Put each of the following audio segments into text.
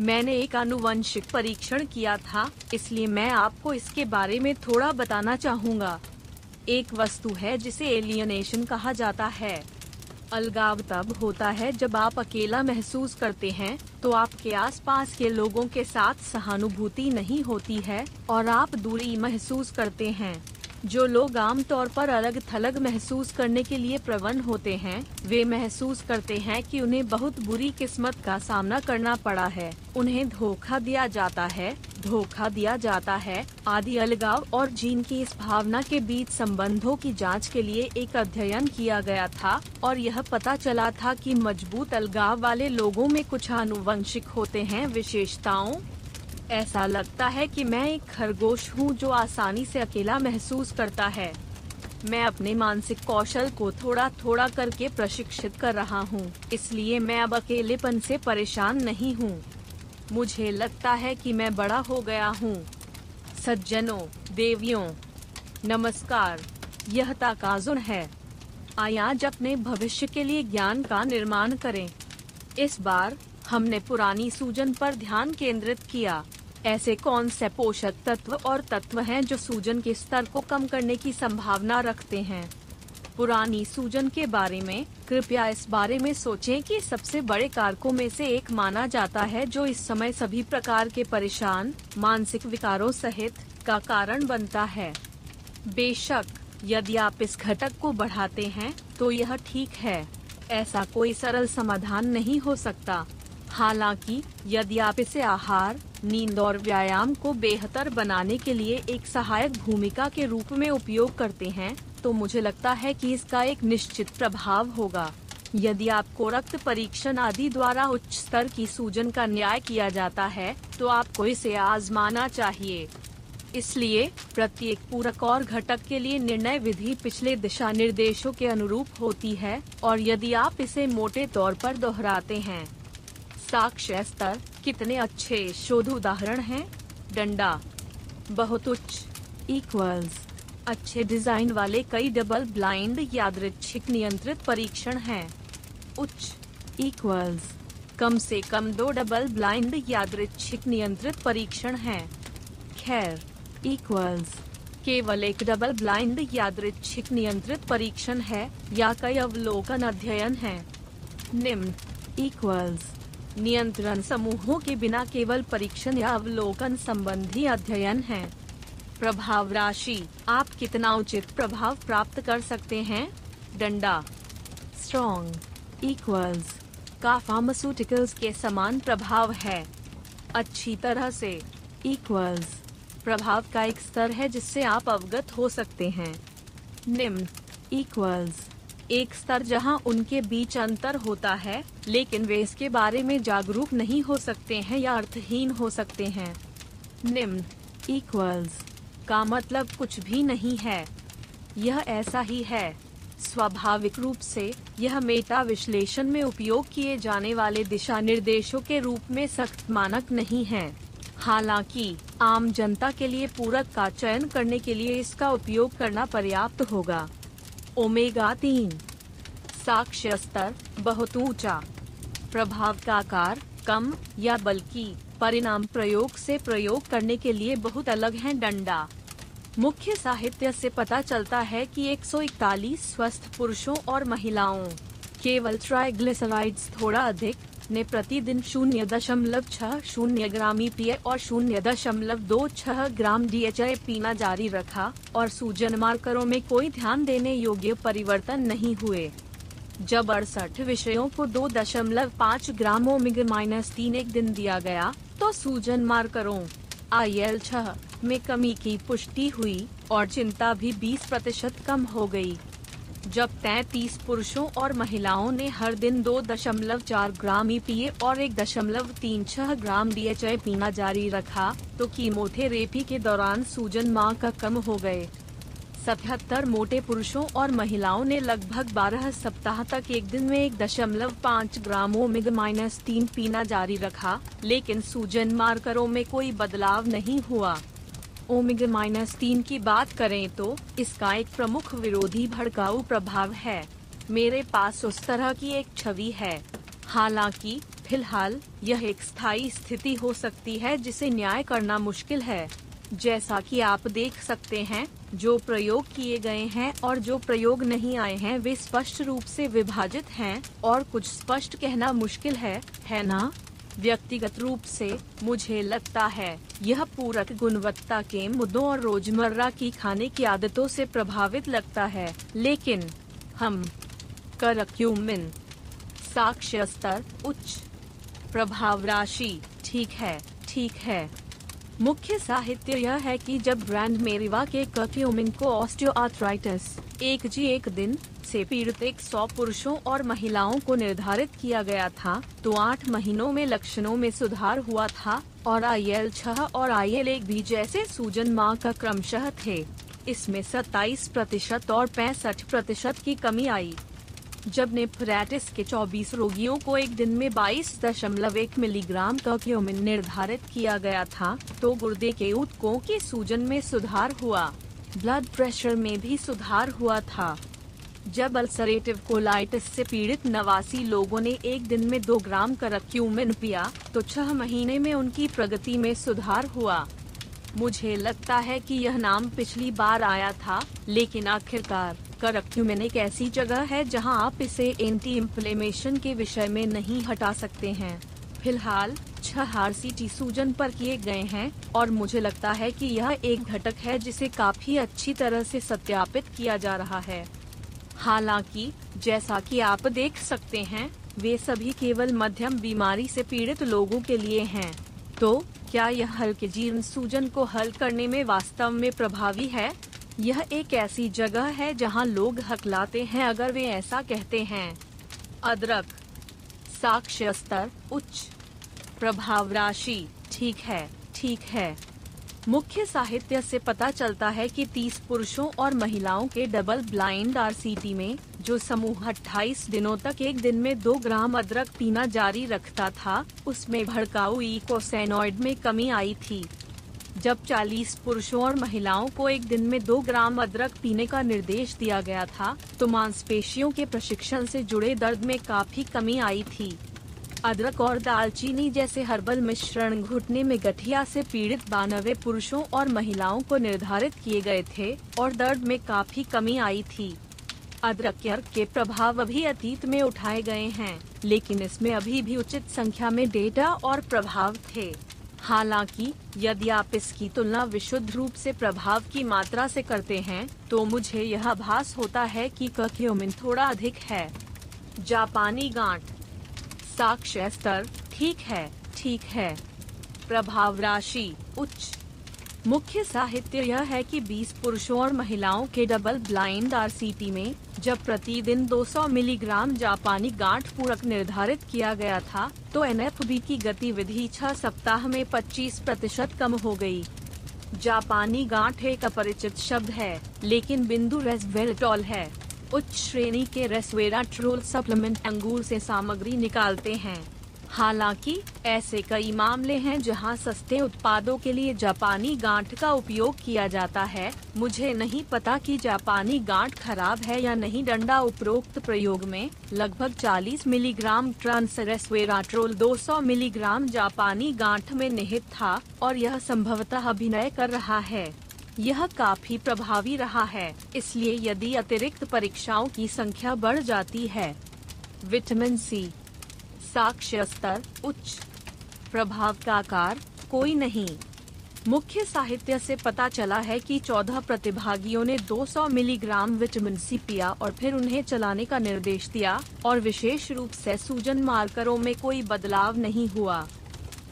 मैंने एक आनुवंशिक परीक्षण किया था, इसलिए मैं आपको इसके बारे में थोड़ा बताना चाहूँगा। एक वस्तु है जिसे एलियनेशन कहा जाता है। अलगाव तब होता है जब आप अकेला महसूस करते हैं तो आपके आसपास के लोगों के साथ सहानुभूति नहीं होती है, और आप दूरी महसूस करते हैं। जो लोग आमतौर पर अलग थलग महसूस करने के लिए प्रवण होते हैं, वे महसूस करते हैं कि उन्हें बहुत बुरी किस्मत का सामना करना पड़ा है। उन्हें धोखा दिया जाता है, धोखा दिया जाता है। आदि अलगाव और जीन की इस भावना के बीच संबंधों की जाँच के लिए एक अध्ययन किया गया था और यह पता चला था कि मज़बूत अलगाव वाले लोगों में कुछ आनुवंशिक होते हैं, विशेषताओं ऐसा लगता है कि मैं एक खरगोश हूँ जो आसानी से अकेला महसूस करता है। मैं अपने मानसिक कौशल को थोड़ा थोड़ा करके प्रशिक्षित कर रहा हूँ, इसलिए मैं अब अकेलेपन से परेशान नहीं हूँ। मुझे लगता है कि मैं बड़ा हो गया हूँ। सज्जनों, देवियों, नमस्कार, यह ताकाजुन है। आज अपने भविष्य के लिए ज्ञान का निर्माण करें। इस बार हमने पुरानी सूजन पर ध्यान केंद्रित किया। ऐसे कौन से पोषक तत्व और तत्व हैं जो सूजन के स्तर को कम करने की संभावना रखते हैं? पुरानी सूजन के बारे में कृपया इस बारे में सोचें कि सबसे बड़े कारकों में से एक माना जाता है जो इस समय सभी प्रकार के परेशान, मानसिक विकारों सहित का कारण बनता है। बेशक, यदि आप इस घटक को बढ़ाते हैं तो यह ठीक है। ऐसा कोई सरल समाधान नहीं हो सकता। हालाँकि, यदि आप इसे आहार नींद और व्यायाम को बेहतर बनाने के लिए एक सहायक भूमिका के रूप में उपयोग करते हैं तो मुझे लगता है कि इसका एक निश्चित प्रभाव होगा। यदि आपको रक्त परीक्षण आदि द्वारा उच्च स्तर की सूजन का न्याय किया जाता है तो आपको इसे आजमाना चाहिए। इसलिए, प्रत्येक पूरक और घटक के लिए निर्णय विधि पिछले दिशा निर्देशों के अनुरूप होती है, और यदि आप इसे मोटे तौर पर दोहराते हैं साक्ष्य स्तर कितने अच्छे शोध उदाहरण हैं? डंडा बहुत उच्च। इक्वल्स अच्छे डिज़ाइन वाले कई डबल ब्लाइंड यादृच्छिक नियंत्रित परीक्षण हैं। उच्च। इक्वल्स कम से कम दो डबल ब्लाइंड यादृच्छिक नियंत्रित परीक्षण हैं। खैर इक्वल्स केवल एक डबल ब्लाइंड यादृच्छिक नियंत्रित परीक्षण है या कई अवलोकन अध्ययन है। निम्न। इक्वल्स नियंत्रण समूहों के बिना केवल परीक्षण या अवलोकन संबंधी अध्ययन है। प्रभाव राशि, आप कितना उचित प्रभाव प्राप्त कर सकते हैं? डंडा स्ट्रॉन्ग इक्वल्स का फार्मास्यूटिकल्स के समान प्रभाव है। अच्छी तरह से इक्वल्स प्रभाव का एक स्तर है जिससे आप अवगत हो सकते हैं। निम्न इक्वल्स एक स्तर जहाँ उनके बीच अंतर होता है, लेकिन वे इसके बारे में जागरूक नहीं हो सकते हैं या अर्थहीन हो सकते हैं। निम्न इक्वल्स का मतलब कुछ भी नहीं है। यह ऐसा ही है। स्वाभाविक रूप से, यह मेटा विश्लेषण में उपयोग किए जाने वाले दिशा निर्देशों के रूप में सख्त मानक नहीं है। हालाँकि, आम जनता के लिए पूरक का चयन करने के लिए इसका उपयोग करना पर्याप्त होगा। ओमेगा तीन। साक्ष्य स्तर बहुत ऊँचा। प्रभाव का आकार कम या बल्कि परिणाम प्रयोग से प्रयोग करने के लिए बहुत अलग है डंडा। मुख्य साहित्य से पता चलता है कि 141 स्वस्थ पुरुषों और महिलाओं, केवल ट्राइग्लिसराइड्स थोड़ा अधिक ने प्रतिदिन शून्य दशमलव छह शून्य ग्राम ईपीए और शून्य दशमलव दो छह ग्राम डीएचए पीना जारी रखा और सूजन मार्करों में कोई ध्यान देने योग्य परिवर्तन नहीं हुए जब अड़सठ विषयों को दो दशमलव पाँच ग्राम ओमिग माइनस तीन एक दिन दिया गया तो सूजन मार्करों आई एल छह, में कमी की पुष्टि हुई और चिंता भी 20 प्रतिशत कम हो गई। जब तैतीस पुरुषों और महिलाओं ने हर दिन दो दशमलव चार ग्राम ईपीए और एक दशमलव तीन छह ग्राम डीएचआई पीना जारी रखा तो कीमोथेरेपी के दौरान सूजन माह का कम हो गए। सतहत्तर मोटे पुरुषों और महिलाओं ने लगभग 12 सप्ताह तक एक दिन में एक दशमलव पाँच ग्राम ओमिग माइनस तीन पीना जारी रखा, लेकिन सूजन मार्करों में कोई बदलाव नहीं हुआ। ओमिग माइनस तीन की बात करें तो इसका एक प्रमुख विरोधी भड़काऊ प्रभाव है। मेरे पास उस तरह की एक छवि है। हालाँकि, फ़िलहाल, यह एक स्थायी स्थिति हो सकती है जिसे न्याय करना मुश्किल है। जैसा कि आप देख सकते हैं, जो प्रयोग किए गए हैं और जो प्रयोग नहीं आए हैं, वे स्पष्ट रूप से विभाजित हैं और कुछ स्पष्ट कहना मुश्किल है है ना? व्यक्तिगत रूप से मुझे लगता है, यह पूरक गुणवत्ता के मुद्दों और रोज़मर्रा की खाने की आदतों से प्रभावित लगता है। लेकिन हम करक्यूमिन साक्ष्य स्तर उच्च प्रभाव राशि, ठीक है ठीक है। मुख्य साहित्य यह है कि जब ब्रांड मेरिवा के कर्क्यूमिन को ऑस्टियोआर्थराइटिस, एक जी एक दिन, से पीड़ित एक सौ पुरुषों और महिलाओं को निर्धारित किया गया था तो आठ महीनों में लक्षणों में सुधार हुआ था, और आई एल छह और आई एल एक भी जैसे सूजन माह का क्रमशः थे। इसमें 27 प्रतिशत और पैंसठ प्रतिशत की कमी आई। जब नेफ्राइटिस के 24 रोगियों को एक दिन में बाईस दशमलव एक मिलीग्राम कर्क्यूमिन निर्धारित किया गया था तो गुर्दे के ऊतकों की सूजन में सुधार हुआ। ब्लड प्रेशर में भी सुधार हुआ था। जब अल्सरेटिव कोलाइटिस से पीड़ित नवासी लोगों ने एक दिन में दो ग्राम करक्यूमिन पिया तो छह महीने में उनकी प्रगति में सुधार हुआ। मुझे लगता है कि यह नाम पिछली बार आया था, लेकिन आखिरकार करक्यूमिन एक ऐसी जगह है जहाँ आप इसे एंटी इम्प्लेमेशन के विषय में नहीं हटा सकते हैं। फ़िलहाल, छह आर सूजन पर किए गए हैं, और मुझे लगता है कि यह एक घटक है जिसे काफ़ी अच्छी तरह से सत्यापित किया जा रहा है। हालाँकि, जैसा कि आप देख सकते हैं, वे सभी केवल मध्यम बीमारी से पीड़ित लोगों के लिए हैं। तो क्या यह हल्के जीर्ण सूजन को हल करने में वास्तव में प्रभावी है? यह एक ऐसी जगह है जहाँ लोग हकलाते हैं अगर वे ऐसा कहते हैं। अदरक, साक्ष्य स्तर, उच्च प्रभाव राशि, ठीक है ठीक है। मुख्य साहित्य से पता चलता है कि 30 पुरुषों और महिलाओं के डबल ब्लाइंड आरसीटी में, जो समूह 28 दिनों तक एक दिन में दो ग्राम अदरक पीना जारी रखता था, उसमें भड़काऊ इकोसेनॉइड में कमी आई थी। जब 40 पुरुषों और महिलाओं को एक दिन में दो ग्राम अदरक पीने का निर्देश दिया गया था तो मांसपेशियों के प्रशिक्षण से जुड़े दर्द में काफ़ी कमी आई थी। अदरक और दालचीनी जैसे हर्बल मिश्रण घुटने में गठिया से पीड़ित बानवे पुरुषों और महिलाओं को निर्धारित किए गए थे, और दर्द में काफ़ी कमी आई थी। अदरक के प्रभाव अभी अतीत में उठाए गए हैं, लेकिन इसमें अभी भी उचित संख्या में डेटा और प्रभाव थे। हालाँकि, यदि आप इसकी तुलना विशुद्ध रूप से प्रभाव की मात्रा से करते हैं तो मुझे यह भास होता है कि कक्योमिन थोड़ा अधिक है। जापानी गांठ। साक्ष्य स्तर, ठीक है ठीक है। प्रभाव राशि, उच्च। मुख्य साहित्य यह है कि 20 पुरुषों और महिलाओं के डबल ब्लाइंड आरसीटी में, जब प्रतिदिन 200 मिलीग्राम जापानी गांठ पूरक निर्धारित किया गया था तो एनएफबी की गतिविधि छह सप्ताह में 25 प्रतिशत कम हो गई। जापानी गांठ एक अपरिचित शब्द है, लेकिन बिंदु रेसवेराट्रोल है उच्च श्रेणी के रेसवेराट्रोल सप्लीमेंट अंगूर से सामग्री निकालते हैं हालाँकि, ऐसे कई मामले हैं जहाँ सस्ते उत्पादों के लिए जापानी गांठ का उपयोग किया जाता है। मुझे नहीं पता कि जापानी गांठ खराब है या नहीं। डंडा उपरोक्त प्रयोग में लगभग 40 मिलीग्राम ट्रांस रेसवेराट्रोल 200 मिलीग्राम जापानी गांठ में निहित था और यह संभवतः अभिनय कर रहा है। यह काफ़ी प्रभावी रहा है, इसलिए यदि अतिरिक्त परीक्षाओं की संख्या बढ़ जाती है। विटामिन सी साक्ष्य स्तर उच्च। प्रभाव का आकार कोई नहीं। मुख्य साहित्य से पता चला है कि 14 प्रतिभागियों ने 200 मिलीग्राम विटामिन सी पिया और फिर उन्हें चलाने का निर्देश दिया और विशेष रूप से सूजन मार्करों में कोई बदलाव नहीं हुआ।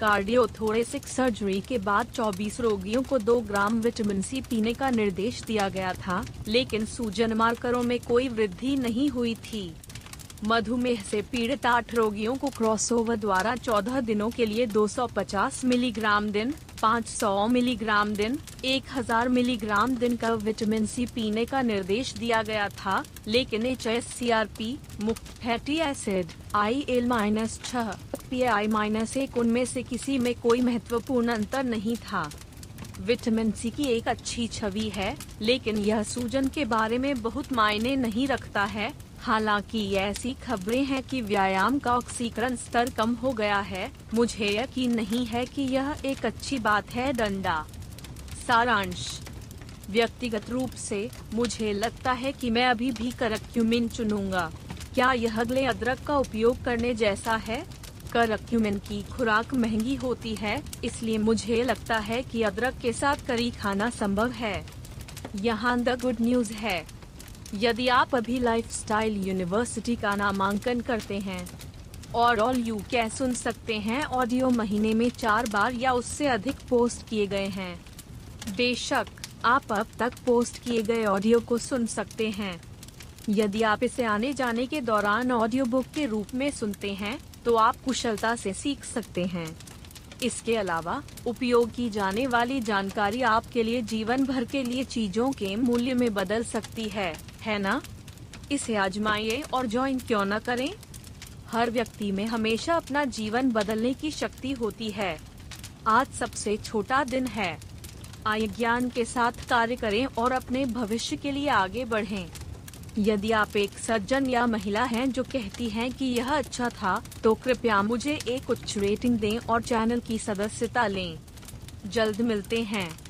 कार्डियोथोरेसिक सर्जरी के बाद 24 रोगियों को 2 ग्राम विटामिन सी पीने का निर्देश दिया गया था, लेकिन सूजन मार्करों में कोई वृद्धि नहीं हुई थी। मधुमेह से पीड़ित आठ रोगियों को क्रॉसओवर द्वारा 14 दिनों के लिए 250 मिलीग्राम दिन 500 मिलीग्राम दिन 1000 मिलीग्राम दिन का विटामिन सी पीने का निर्देश दिया गया था, लेकिन H S C R P मुक्त fatty acid I L minus छह पी आई माइनस एक उनमें से किसी में कोई महत्वपूर्ण अंतर नहीं था। विटामिन सी की एक अच्छी छवि है, लेकिन यह सूजन के बारे में बहुत मायने नहीं रखता है। हालाँकि ऐसी खबरें हैं कि व्यायाम का ऑक्सीकरण स्तर कम हो गया है। मुझे यकीन नहीं है कि यह एक अच्छी बात है, डंडा। सारांश। व्यक्तिगत रूप से मुझे लगता है कि मैं अभी भी करक्यूमिन चुनूँगा। क्या यह अगले अदरक का उपयोग करने जैसा है? करक्यूमिन की खुराक महँगी होती है, इसलिए मुझे लगता है कि अदरक के साथ करी खाना संभव है। यहाँ द गुड न्यूज़ है। यदि आप अभी लाइफस्टाइल यूनिवर्सिटी का नामांकन करते हैं, और ऑल यू कै सुन सकते हैं ऑडियो महीने में चार बार या उससे अधिक पोस्ट किए गए हैं। बेशक, आप अब तक पोस्ट किए गए ऑडियो को सुन सकते हैं। यदि आप इसे आने जाने के दौरान ऑडियो बुक के रूप में सुनते हैं तो आप कुशलता से सीख सकते हैं। इसके अलावा, उपयोग की जाने वाली जानकारी आपके लिए जीवन भर के लिए चीज़ों के मूल्य में बदल सकती है। है ना? इसे आजमाइए और ज्वाइन क्यों न करें? हर व्यक्ति में हमेशा अपना जीवन बदलने की शक्ति होती है। आज सबसे छोटा दिन है। आय ज्ञान के साथ कार्य करें और अपने भविष्य के लिए आगे बढ़ें। यदि आप एक सज्जन या महिला हैं जो कहती हैं कि यह अच्छा था तो कृपया मुझे एक उच्च रेटिंग दें और चैनल की सदस्यता लें। जल्द मिलते हैं।